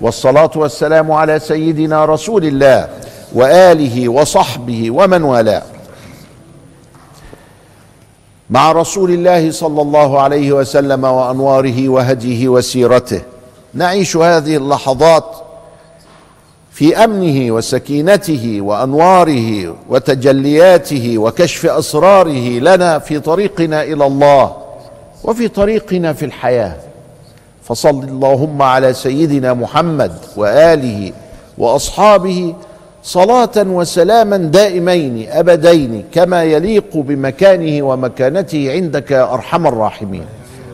والصلاة والسلام على سيدنا رسول الله وآله وصحبه ومن والاه. مع رسول الله صلى الله عليه وسلم وأنواره وهديه وسيرته نعيش هذه اللحظات في أمنه وسكينته وأنواره وتجلياته وكشف أسراره لنا في طريقنا إلى الله وفي طريقنا في الحياة. فصل اللهم على سيدنا محمد وآله وأصحابه صلاة وسلاما دائمين أبدين كما يليق بمكانه ومكانته عندك يا أرحم الراحمين.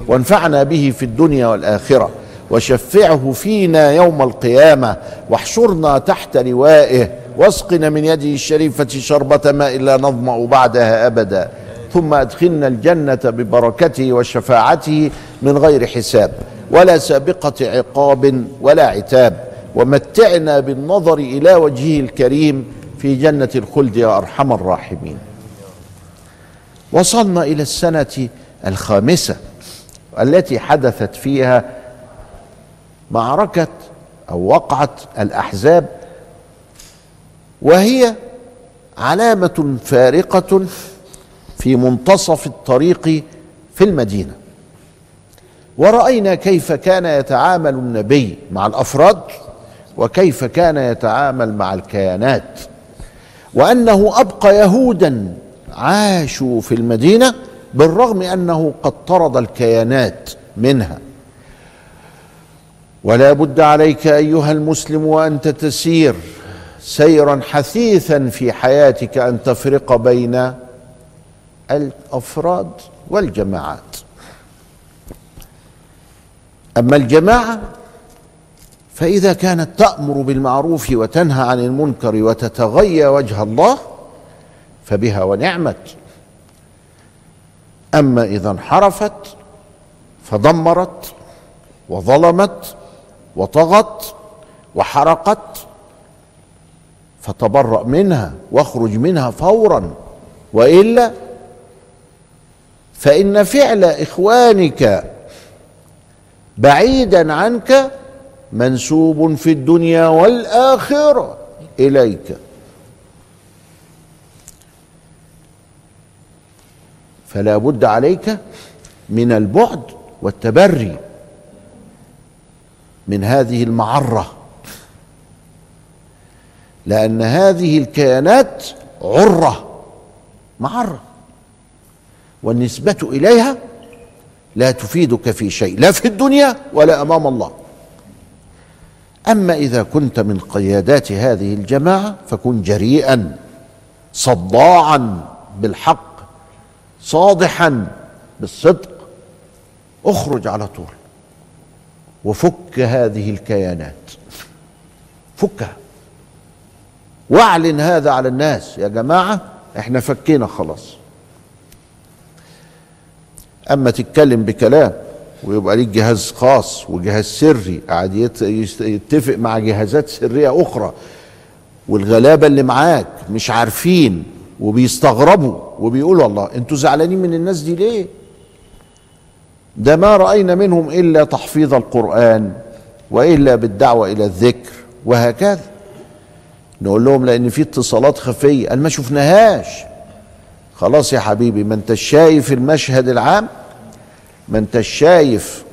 وانفعنا به في الدنيا والآخرة وشفعه فينا يوم القيامة واحشرنا تحت لوائه واسقنا من يده الشريفة شربة ماء لا نظمأ بعدها أبدا. ثم أدخلنا الجنة ببركته وشفاعته من غير حساب. ولا سابقة عقاب ولا عتاب. ومتعنا بالنظر إلى وجهه الكريم في جنة الخلد يا أرحم الراحمين. وصلنا إلى السنة الخامسة التي حدثت فيها معركة أو وقعه الأحزاب وهي علامة فارقة في منتصف الطريق في المدينة. ورأينا كيف كان يتعامل النبي مع الأفراد وكيف كان يتعامل مع الكيانات. وأنه أبقى يهودا عاشوا في المدينة بالرغم أنه قد طرد الكيانات منها. ولا بد عليك أيها المسلم وانت تسير سيرا حثيثا في حياتك أن تفرق بين الأفراد والجماعات. أما الجماعة فإذا كانت تأمر بالمعروف وتنهى عن المنكر وتتغيى وجه الله فبها ونعمت. أما إذا انحرفت فدمرت وظلمت وطغت وحرقت فتبرأ منها واخرج منها فورا. وإلا فإن فعل إخوانك بعيدا عنك منسوب في الدنيا والآخرة إليك. فلا بد عليك من البعد والتبري من هذه المعرة لأن هذه الكيانات عرة معرة والنسبة إليها لا تفيدك في شيء لا في الدنيا ولا أمام الله. أما إذا كنت من قيادات هذه الجماعة فكن جريئا صداعا بالحق صادحا بالصدق اخرج على طول. وفك هذه الكيانات. فكها. واعلن هذا على الناس. يا جماعة إحنا فكينا خلاص. أما تتكلم بكلام ويبقى ليك جهاز خاص وجهاز سري قاعد يتفق مع جهازات سرية أخرى والغلابة اللي معاك مش عارفين وبيستغربوا وبيقولوا الله أنتوا زعلانين من الناس دي ليه؟ ده ما رأينا منهم إلا تحفيظ القرآن وإلا بالدعوة إلى الذكر وهكذا. نقول لهم لأن في اتصالات خفية قال ما شفناهاش. خلاص يا حبيبي ما أنت شايف المشهد العام؟ ما انت شايف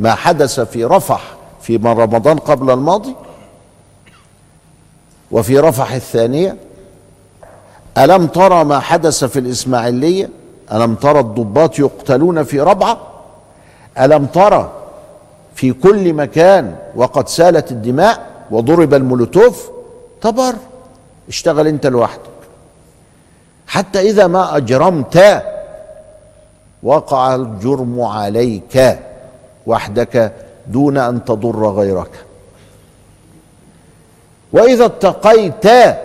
ما حدث في رفح في رمضان قبل الماضي وفي رفح الثانية ألم ترى ما حدث في الإسماعيلية؟ ألم ترى الضباط يقتلون في ربعة؟ ألم ترى في كل مكان وقد سالت الدماء وضرب المولوتوف؟ تبر اشتغل أنت لوحدك. حتى إذا ما اجرمت وقع الجرم عليك وحدك دون أن تضر غيرك. وإذا اتقيت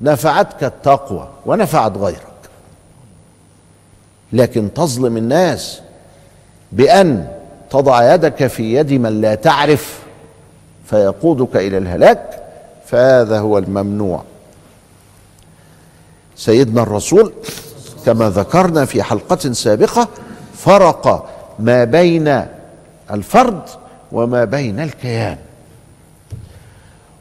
نفعتك التقوى ونفعت غيرك. لكن تظلم الناس بأن تضع يدك في يد من لا تعرف فيقودك إلى الهلاك فهذا هو الممنوع. سيدنا الرسول كما ذكرنا في حلقة سابقة فرق ما بين الفرد وما بين الكيان.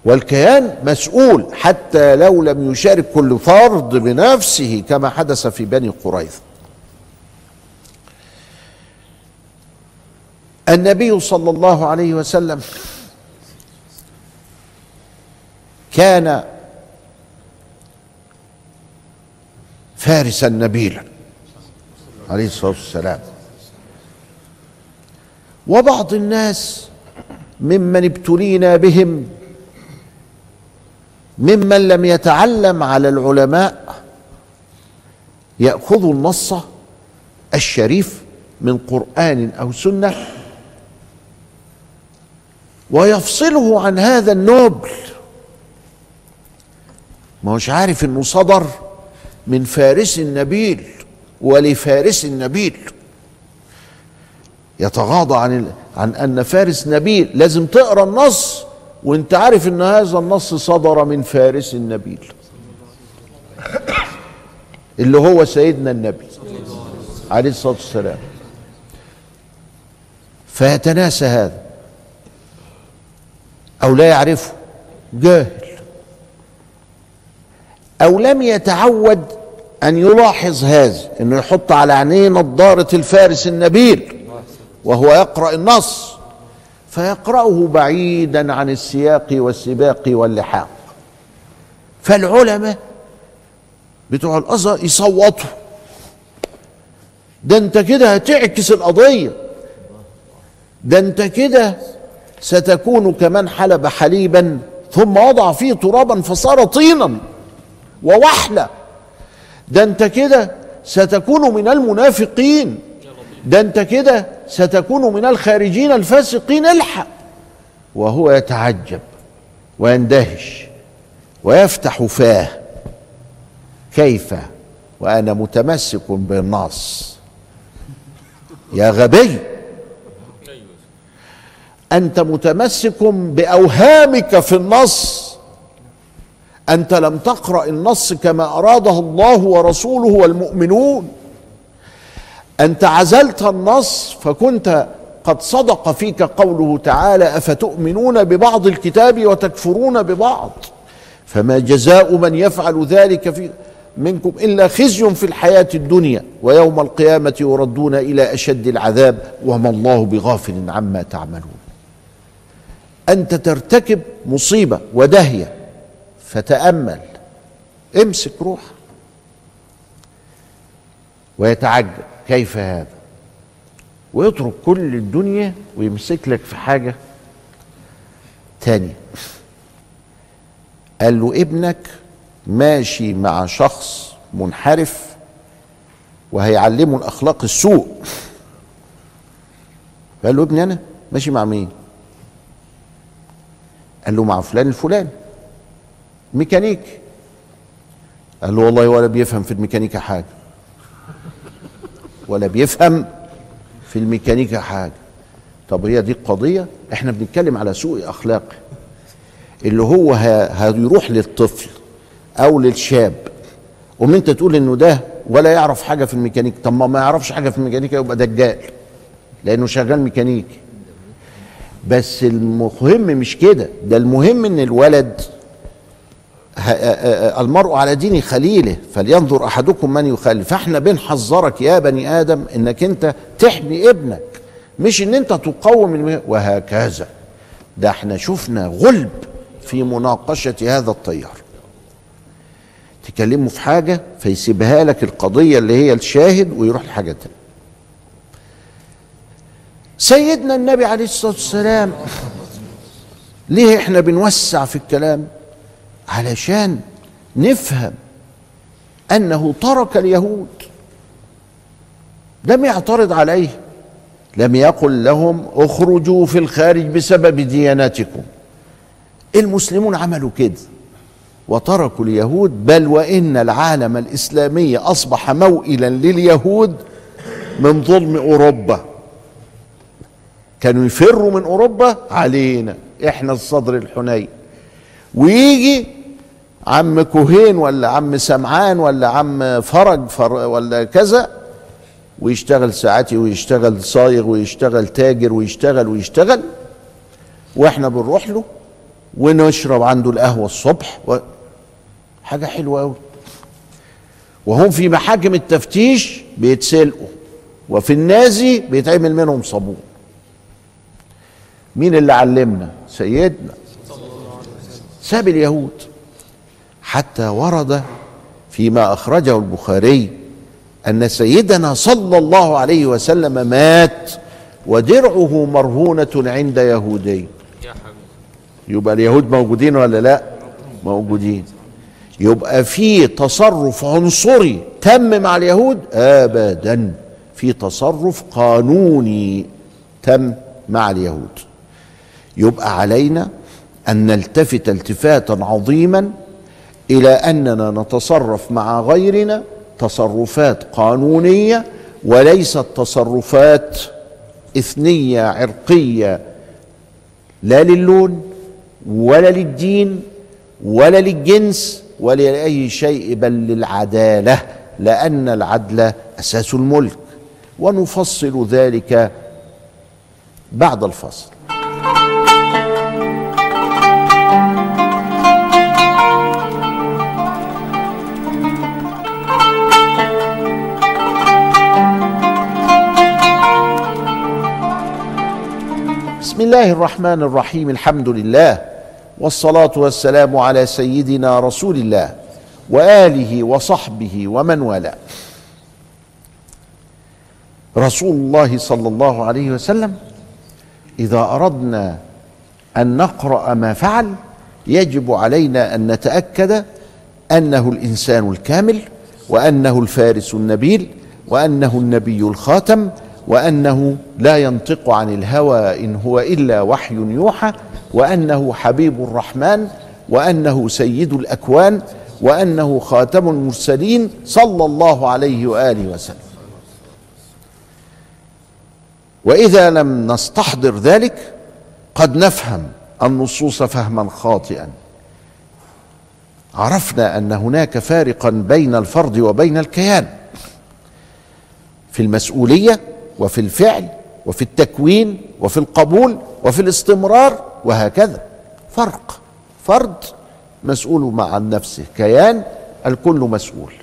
والكيان مسؤول حتى لو لم يشارك كل فرد بنفسه كما حدث في بني قريظة. النبي صلى الله عليه وسلم كان فارسا نبيلا عليه الصلاة والسلام. وبعض الناس ممن ابتلينا بهم ممن لم يتعلم على العلماء يأخذ النص الشريف من قرآن أو سنة ويفصله عن هذا النوبل. ما هوش عارف إنه صدر من فارس النبيل ولفارس النبيل. يتغاضى عن عن أن فارس نبيل لازم تقرأ النص وأنت عارف إن هذا النص صدر من فارس النبيل. اللي هو سيدنا النبي عليه الصلاة والسلام. فيتناسى هذا. أو لا يعرفه. جاهل. أو لم يتعود أن يلاحظ هذا إنه يحط على عينيه نظارة الفارس النبيل وهو يقرأ النص فيقرأه بعيدا عن السياق والسباق واللحاق. فالعلماء بتوع الأزهر يصوتوا. ده أنت كده هتعكس القضية. ده أنت كده ستكون كمن حلب حليبا ثم وضع فيه ترابا فصار طينا. ووحله ده انت كده ستكون من المنافقين. ده انت كده ستكون من الخارجين الفاسقين. الحق. وهو يتعجب ويندهش ويفتح فاه. كيف؟ وأنا متمسك بالنص. يا غبي. أنت متمسك بأوهامك في النص. أنت لم تقرأ النص كما أراده الله ورسوله والمؤمنون. أنت عزلت النص فكنت قد صدق فيك قوله تعالى أفتؤمنون ببعض الكتاب وتكفرون ببعض. فما جزاء من يفعل ذلك في منكم إلا خزي في الحياة الدنيا ويوم القيامة يردون إلى أشد العذاب وما الله بغافل عما تعملون. أنت ترتكب مصيبة ودهية فتأمل. امسك روح ويتعجب كيف هذا؟ ويترك كل الدنيا ويمسك لك في حاجة تانية. قال له ابنك ماشي مع شخص منحرف وهيعلمه الأخلاق السوء. قال له ابني أنا ماشي مع مين؟ قال له مع فلان الفلاني. ميكانيك. قال له والله ولا بيفهم في الميكانيكا حاجة. ولا بيفهم في الميكانيكا حاجة. طب هي دي القضية؟ إحنا بنتكلم على سوء اخلاقي اللي هو هيروح للطفل أو للشاب ومن أنت تقول إنه ده ولا يعرف حاجة في الميكانيكا طب ما ما يعرفش حاجة في الميكانيكا يبقى دجال لأنه شغال ميكانيكي بس المهم مش كده. ده المهم إن الولد المرء على دين خليله فلينظر أحدكم من يخالف. فاحنا بنحذرك يا بني آدم إنك أنت تحمي ابنك مش إن أنت تقوم وهكذا. ده إحنا شفنا غلب في مناقشة هذا التيار. تكلمه في حاجة فيسيبها لك القضية اللي هي الشاهد ويروح لحاجة تانية. سيدنا النبي عليه الصلاة والسلام ليه إحنا بنوسع في الكلام؟ علشان نفهم أنه ترك اليهود. لم يعترض عليه. لم يقل لهم اخرجوا في الخارج بسبب ديانتكم المسلمون عملوا كده وتركوا اليهود بل وإن العالم الإسلامي أصبح موئلا لليهود من ظلم أوروبا. كانوا يفروا من أوروبا علينا إحنا الصدر الحنين. ويجي عم كوهين ولا عم سمعان ولا عم فرج فر ولا كذا ويشتغل ساعتي ويشتغل صايغ ويشتغل تاجر ويشتغل ويشتغل وإحنا بنروح له ونشرب عنده القهوة الصبح و... حاجة حلوة قوي وهم في محاكم التفتيش بيتسلقوا وفي النازي بيتعمل منهم صابون. مين اللي علمنا؟ سيدنا. ساب اليهود. حتى ورد فيما أخرجه البخاري أن سيدنا صلى الله عليه وسلم مات ودرعه مرهونة عند يهودي يبقى اليهود موجودين ولا لا؟ موجودين. يبقى في تصرف عنصري تم مع اليهود؟ ابدا. في تصرف قانوني تم مع اليهود. يبقى علينا أن نلتفت التفاتا عظيما إلى أننا نتصرف مع غيرنا تصرفات قانونية وليست تصرفات إثنية عرقية لا للون ولا للدين ولا للجنس ولا لأي شيء بل للعدالة لأن العدل أساس الملك. ونفصل ذلك بعد الفصل. بسم الله الرحمن الرحيم الحمد لله والصلاة والسلام على سيدنا رسول الله وآله وصحبه ومن والاه. رسول الله صلى الله عليه وسلم إذا أردنا أن نقرأ ما فعل يجب علينا أن نتأكد أنه الإنسان الكامل وأنه الفارس النبيل وأنه النبي الخاتم وأنه لا ينطق عن الهوى إن هو إلا وحي يوحى وأنه حبيب الرحمن وأنه سيد الأكوان وأنه خاتم المرسلين صلى الله عليه وآله وسلم. وإذا لم نستحضر ذلك قد نفهم النصوص فهما خاطئا. عرفنا أن هناك فارقا بين الفرد وبين الكيان. في المسؤولية وفي الفعل وفي التكوين وفي القبول وفي الاستمرار وهكذا. فرق فرد مسؤول مع نفسه كيان الكل مسؤول.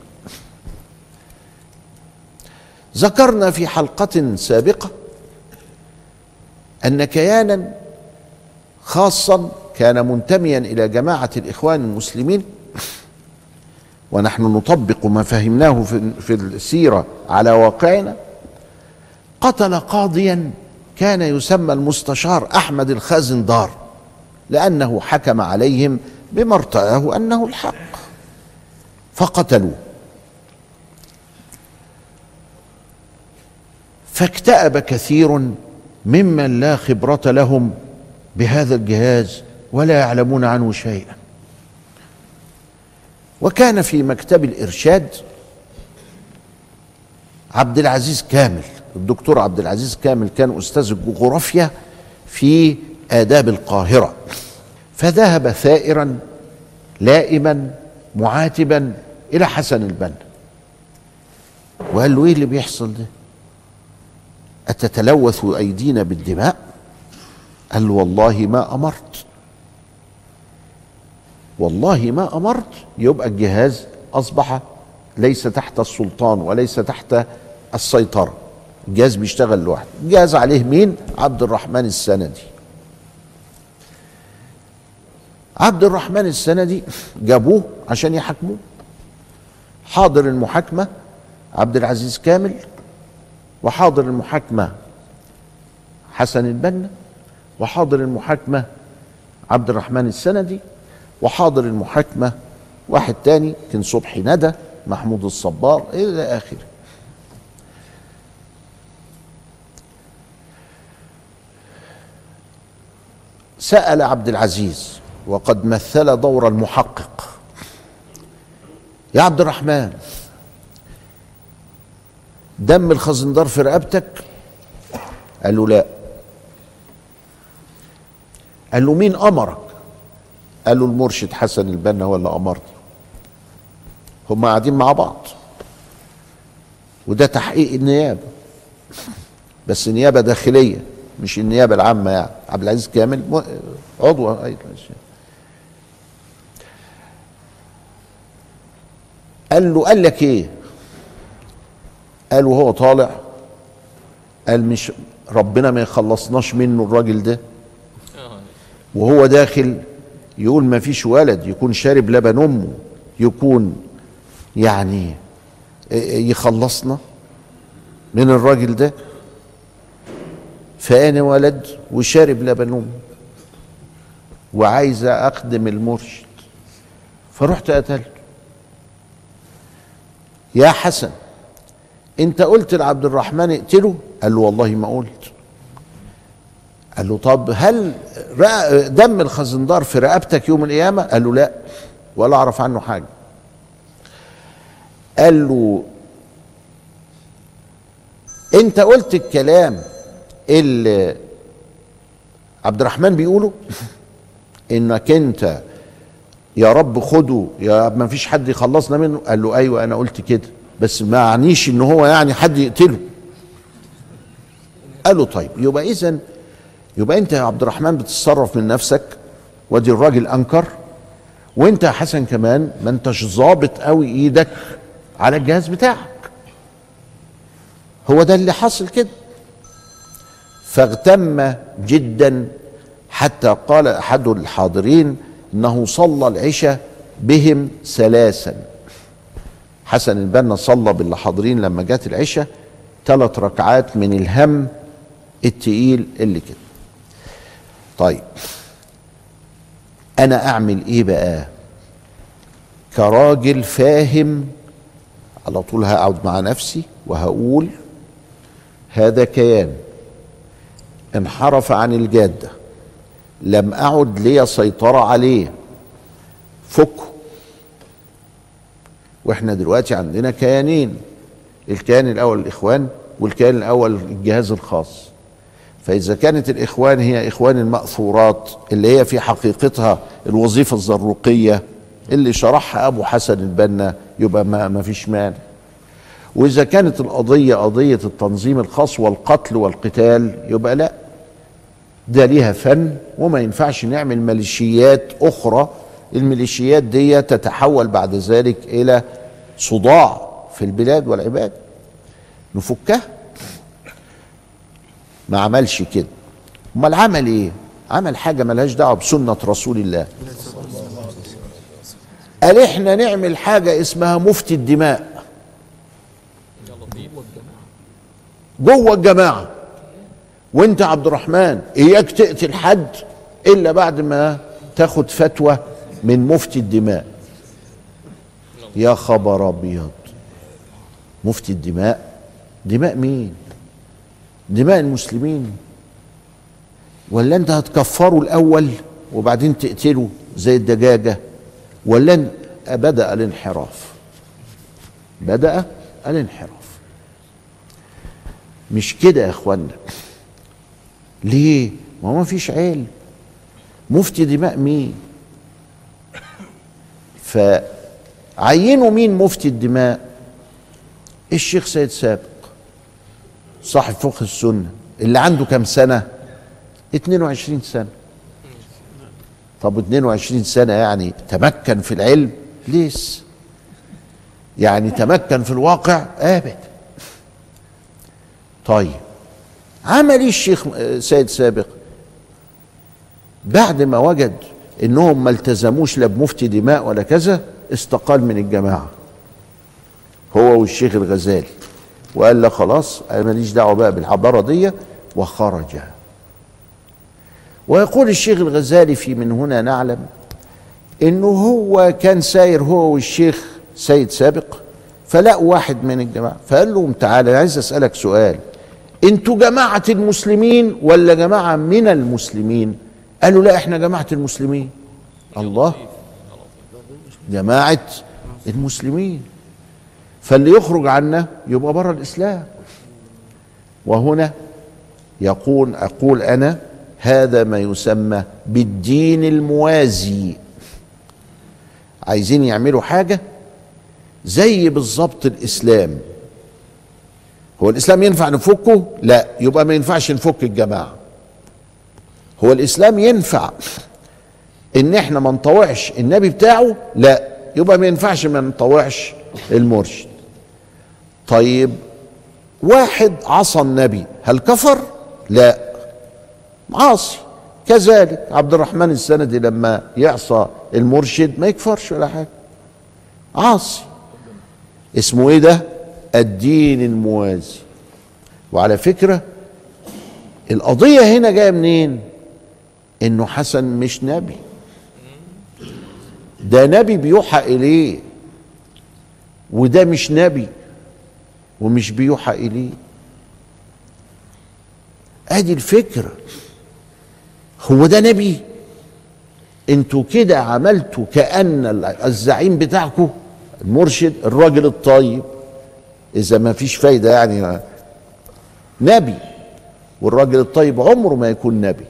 ذكرنا في حلقة سابقة أن كيانا خاصا كان منتميا إلى جماعة الإخوان المسلمين. ونحن نطبق ما فهمناه في السيرة على واقعنا. قتل قاضيا كان يسمى المستشار أحمد الخازندار لأنه حكم عليهم بما ارتآه أنه الحق. فقتلوه. فاكتأب كثير ممن لا خبرة لهم بهذا الجهاز ولا يعلمون عنه شيئا. وكان في مكتب الإرشاد عبد العزيز كامل الدكتور عبد العزيز كامل كان أستاذ الجغرافيا في آداب القاهرة. فذهب ثائرا لائما معاتبا إلى حسن البنا. وقال له إيه اللي بيحصل ده؟ أتتلوث أيدينا بالدماء؟ قال له والله ما أمرت. والله ما أمرت. يبقى الجهاز أصبح ليس تحت السلطان وليس تحت السيطرة. الجهاز بيشتغل لوحده. الجهاز عليه مين؟ عبد الرحمن السندي. عبد الرحمن السندي جابوه عشان يحاكموه. حاضر المحاكمة عبد العزيز كامل وحاضر المحاكمة حسن البنا وحاضر المحاكمة عبد الرحمن السندي وحاضر المحاكمة واحد تاني كان صبحي ندى محمود الصبار إلى آخره. سأل عبد العزيز وقد مثل دور المحقق. يا عبد الرحمن دم الخزندار في رقبتك؟ قال له لا. قال له مين أمرك؟ قال له المرشد حسن البنا هو اللي أمرني. هم قاعدين مع بعض. وده تحقيق النيابة. بس نيابه داخلية. مش النيابة العامة يعني. عبد العزيز كامل عضو. قال له قال لك إيه؟ قال وهو طالع قال مش ربنا ما يخلصناش منه الراجل ده. وهو داخل يقول ما فيش ولد يكون شارب لبن أمه يكون يعني يخلصنا من الراجل ده. فانا ولد وشارب لبن وعايز اخدم المرشد. فرحت قتلته. يا حسن أنت قلت لعبد الرحمن اقتله؟ قال له والله ما قلت. قال له طب هل دم الخزندار في رقبتك يوم القيامة؟ قال له لا ولا أعرف عنه حاجة. قال له أنت قلت الكلام اللي عبد الرحمن بيقوله إنك أنت يا رب خده يا ما فيش حد يخلصنا منه. قال له أيوه أنا قلت كده بس ما يعنيش إن هو يعني حد يقتله. قال له طيب يبقى اذا يبقى أنت يا عبد الرحمن بتتصرف من نفسك وأدي الراجل أنكر. وأنت يا حسن كمان ما أنتش ظابط قوي إيدك على الجهاز بتاعك. هو ده اللي حصل كده. فاغتم جدا حتى قال أحد الحاضرين إنه صلى العشاء بهم ثلاثا. حسن البنا صلى باللي حاضرين لما جت العشاء ثلاث ركعات من الهم التقيل اللي كده. طيب أنا أعمل إيه بقى؟ كراجل فاهم على طول هقعد مع نفسي وهقول هذا كيان. انحرف عن الجادة. لم أعد لي سيطرة عليه. فكه. وإحنا دلوقتي عندنا كيانين. الكيان الأول الإخوان والكيان الأول الجهاز الخاص. فإذا كانت الإخوان هي إخوان المأثورات اللي هي في حقيقتها الوظيفة الزروقية اللي شرحها أبو حسن البنا يبقى ما, فيش مانع. وإذا كانت القضية قضية التنظيم الخاص والقتل والقتال يبقى لا. ده ليها فن وما ينفعش نعمل ميليشيات أخرى. الميليشيات دي تتحول بعد ذلك إلى صداع في البلاد والعباد. نفكها؟ ما عملش كده. أمال عمل إيه؟ عمل حاجة ملهاش دعوة بسنة رسول الله. قال إحنا نعمل حاجة اسمها مفتي الدماء. جوه الجماعة. وانت عبد الرحمن إياك تقتل حد إلا بعد ما تاخد فتوى من مفتي الدماء. يا خبر أبيض. مفتي الدماء. دماء مين؟ دماء المسلمين. ولا أنت هتكفره الأول وبعدين تقتله زي الدجاجة؟ ولا بدأ الانحراف. بدأ الانحراف. مش كده يا إخوانا؟ ليه؟ ما هو ما فيش علم مفتي دماء مين؟ فعينوا مين مفتي الدماء؟ الشيخ سيد سابق صاحب فقه السنة اللي عنده كم سنة؟ 22 سنة. طب 22 سنة يعني تمكن في العلم؟ ليس. يعني تمكن في الواقع؟ ابدا طيب عمل إيه الشيخ سيد سابق. بعد ما وجد إنهم ما التزموش لا بمفتي دماء ولا كذا استقال من الجماعة. هو والشيخ الغزالي. وقال له خلاص أنا ماليش دعوة بقى بالحضارة دي وخرج. ويقول الشيخ الغزالي في من هنا نعلم إنه هو كان ساير هو والشيخ سيد سابق فلقوا واحد من الجماعة فقال لهم تعالى عايز أسألك سؤال. أنتوا جماعة المسلمين ولا جماعة من المسلمين؟ قالوا لا إحنا جماعة المسلمين. الله. جماعة المسلمين. فاللي يخرج عنا يبقى بره الإسلام. وهنا يقول أقول أنا هذا ما يسمى بالدين الموازي. عايزين يعملوا حاجة؟ زي بالظبط الإسلام. هو الإسلام ينفع نفكه؟ لا. يبقى ما ينفعش نفك الجماعة. هو الإسلام ينفع إن إحنا ما نطوعش النبي بتاعه؟ لا. يبقى ما ينفعش ما نطوعش المرشد. طيب واحد عصى النبي هل كفر؟ لا. عاصي. كذلك عبد الرحمن السندي لما يعصى المرشد ما يكفرش ولا حاجة. عاصي. اسمه إيه ده؟ الدين الموازي. وعلى فكرة القضية هنا جاية منين؟ إنه حسن مش نبي. ده نبي بيوحى إليه وده مش نبي ومش بيوحى إليه. أدي الفكرة. هو ده نبي؟ أنتوا كده عملتوا كأن الزعيم بتاعكم المرشد الراجل الطيب. إذا ما فيش فايدة يعني. نبي والراجل الطيب عمره ما يكون نبي.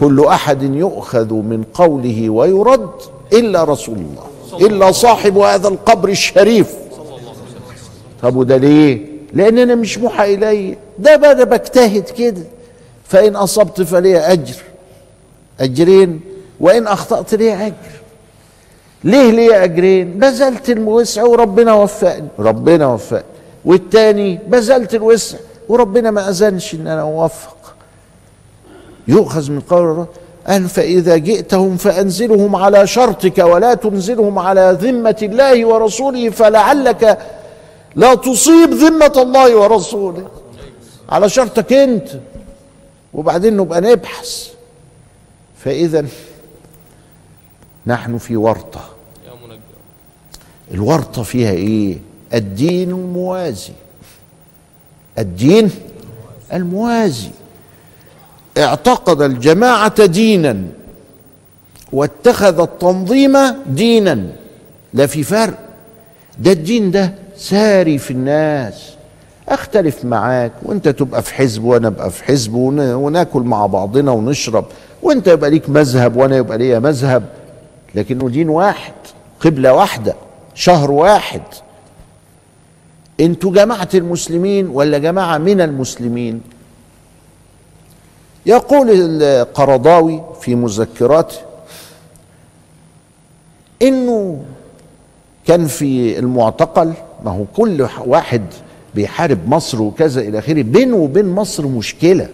كل أحد يؤخذ من قوله ويرد إلا رسول الله إلا صاحب هذا القبر الشريف. طب وده ليه؟ لأن أنا مش موحى إلي. ده بقى بجتهد كده. فإن أصبت فلي أجر؟ أجرين. وإن أخطأت لي أجر؟ ليه ليه أجرين؟ بذلت الوسع وربنا وفقني. ربنا وفقني. والتاني بذلت الوسع وربنا ما أذنش إن أنا أوفق. يؤخذ من قول الله قال فإذا جئتهم فأنزلهم على شرطك ولا تنزلهم على ذمة الله ورسوله فلعلك لا تصيب ذمة الله ورسوله. على شرطك أنت. وبعدين نبقى نبحث. فإذا نحن في ورطة. الورطة فيها إيه؟ الدين الموازي. الدين الموازي. اعتقد الجماعة دينا واتخذ التنظيم دينا. لا في فرق. ده الدين ده ساري في الناس. أختلف معاك. وأنت تبقى في حزب وأنا أبقى في حزب وناكل مع بعضنا ونشرب. وأنت يبقى ليك مذهب وأنا يبقى ليا مذهب. لكنه دين واحد قبلة واحدة. شهر واحد. أنتوا جماعة المسلمين ولا جماعة من المسلمين؟ يقول القرضاوي في مذكراته إنه كان في المعتقل ما هو كل واحد بيحارب مصر وكذا إلى آخره. بينه وبين مصر مشكلة.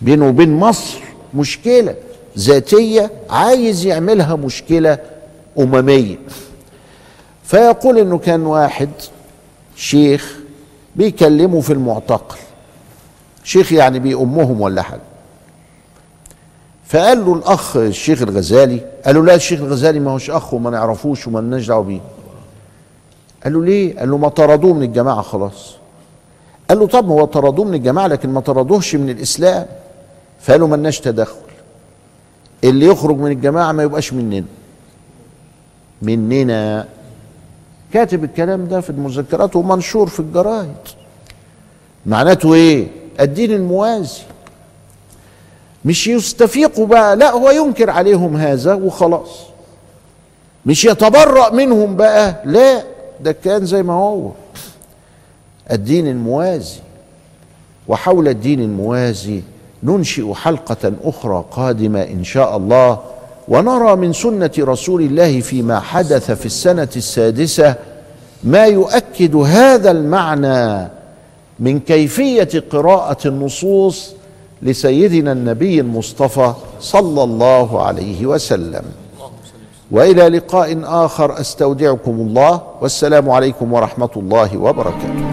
بينه وبين مصر مشكلة. ذاتية عايز يعملها مشكلة أممية. فيقول إنه كان واحد شيخ بيكلمه في المعتقل. شيخ يعني بيأمهم ولا حاجة. فقال له الأخ الشيخ الغزالي قال له لا الشيخ الغزالي ما هوش أخ وما نعرفوش وما لناش دعوة بيه. قال له ليه؟ قال له ما طردوه من الجماعة خلاص. قال له طب هو طردوه من الجماعة لكن ما طردوهش من الإسلام. فقالوا لناش تدخل. اللي يخرج من الجماعة ما يبقاش مننا. مننا. كاتب الكلام ده في المذكرات ومنشور في الجرايد. معناته إيه؟ الدين الموازي. مش يستفيقوا بقى لا هو ينكر عليهم هذا وخلاص. مش يتبرأ منهم بقى لا ده كان زي ما هو. الدين الموازي. وحول الدين الموازي ننشئ حلقة أخرى قادمة إن شاء الله. ونرى من سنة رسول الله فيما حدث في السنة السادسة ما يؤكد هذا المعنى من كيفية قراءة النصوص لسيدنا النبي المصطفى صلى الله عليه وسلم. وإلى لقاء آخر أستودعكم الله والسلام عليكم ورحمة الله وبركاته.